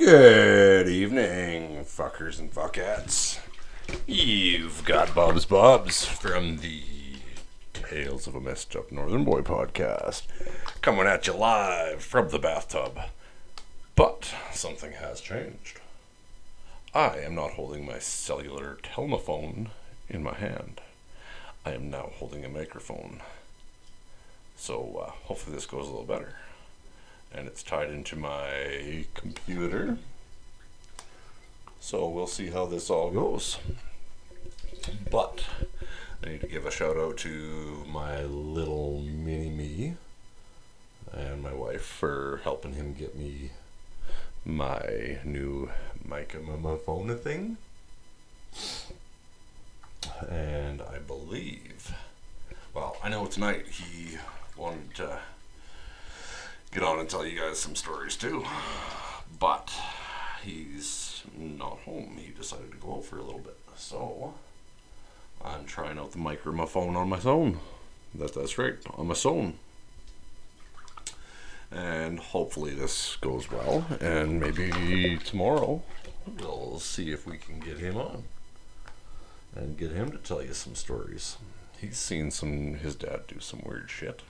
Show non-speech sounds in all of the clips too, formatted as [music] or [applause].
Good evening, fuckers and fuckettes. You've got Bob's Bobs from the Tales of a Messed Up Northern Boy podcast, coming at you live from the bathtub. But something has changed. I am not holding my cellular telephone in my hand. I am now holding a microphone. So uh, hopefully this goes a little better. And it's tied into my computer. So we'll see how this all goes. But I need to give a shout out to my little mini me and my wife for helping him get me my new microphone thing. And I believe, well, I know tonight he wanted to get on and tell you guys some stories too, but he's not home. He decided to go out for a little bit. So I'm trying out the microphone on my phone. That, that's right, on my phone and hopefully this goes well and maybe tomorrow we'll see if we can get him on and get him to tell you some stories he's seen some his dad do some weird shit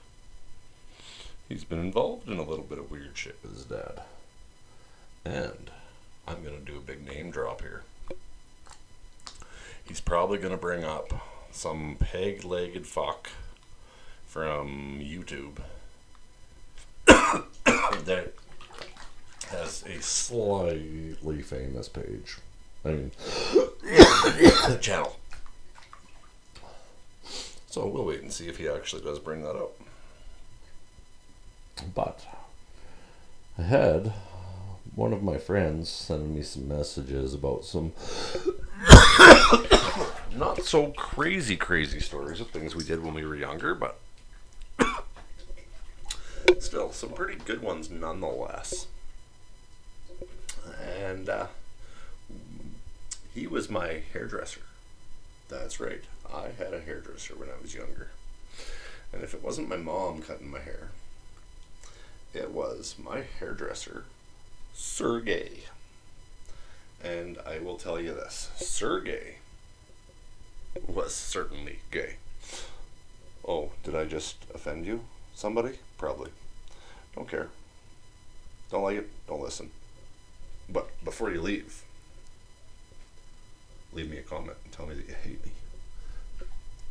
he's been involved in a little bit of weird shit with his dad and i'm going to do a big name drop here he's probably going to bring up some peg-legged fuck from youtube [coughs] that has a slightly famous page. I mean, [coughs] channel. So we'll wait and see if he actually does bring that up. But I had one of my friends sending me some messages about some [coughs] not so crazy, crazy stories of things we did when we were younger, but [coughs] still some pretty good ones nonetheless. And uh, he was my hairdresser. That's right. I had a hairdresser when I was younger. And if it wasn't my mom cutting my hair, it was my hairdresser, Sergey. And I will tell you this Sergey was certainly gay. Oh, did I just offend you? Somebody? Probably. Don't care. Don't like it? Don't listen. But before you leave, leave me a comment and tell me that you hate me.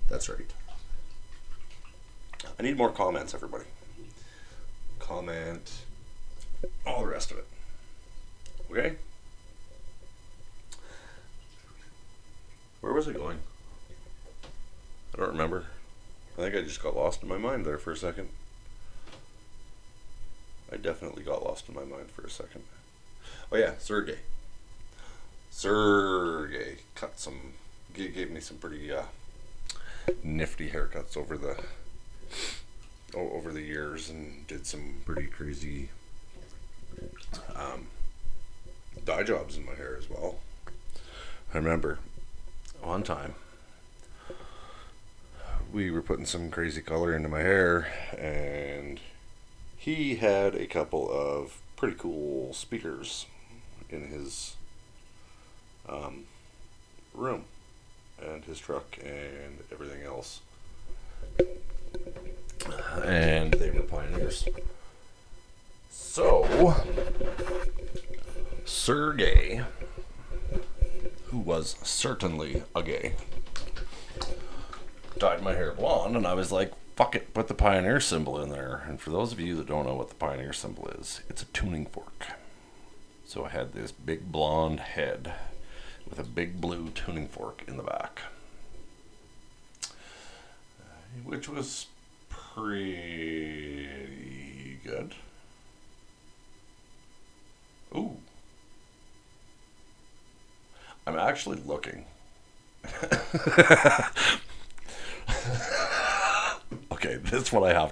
That's right. I need more comments, everybody. Comment, all the rest of it. Okay? Where was I going? I don't remember. I think I just got lost in my mind there for a second. I definitely got lost in my mind for a second. Oh yeah, Sergey. Sergey cut some, gave me some pretty uh, nifty haircuts over the over the years, and did some pretty crazy um, dye jobs in my hair as well. I remember one time we were putting some crazy color into my hair, and he had a couple of pretty cool speakers in his um, room and his truck and everything else. And they were pioneers. So, Sergey, who was certainly a gay, dyed my hair blonde, and I was like, fuck it, put the Pioneer symbol in there. And for those of you that don't know what the Pioneer symbol is, it's a tuning fork. So I had this big blonde head with a big blue tuning fork in the back, which was pretty good. Ooh. I'm actually looking. [laughs] okay, this one I have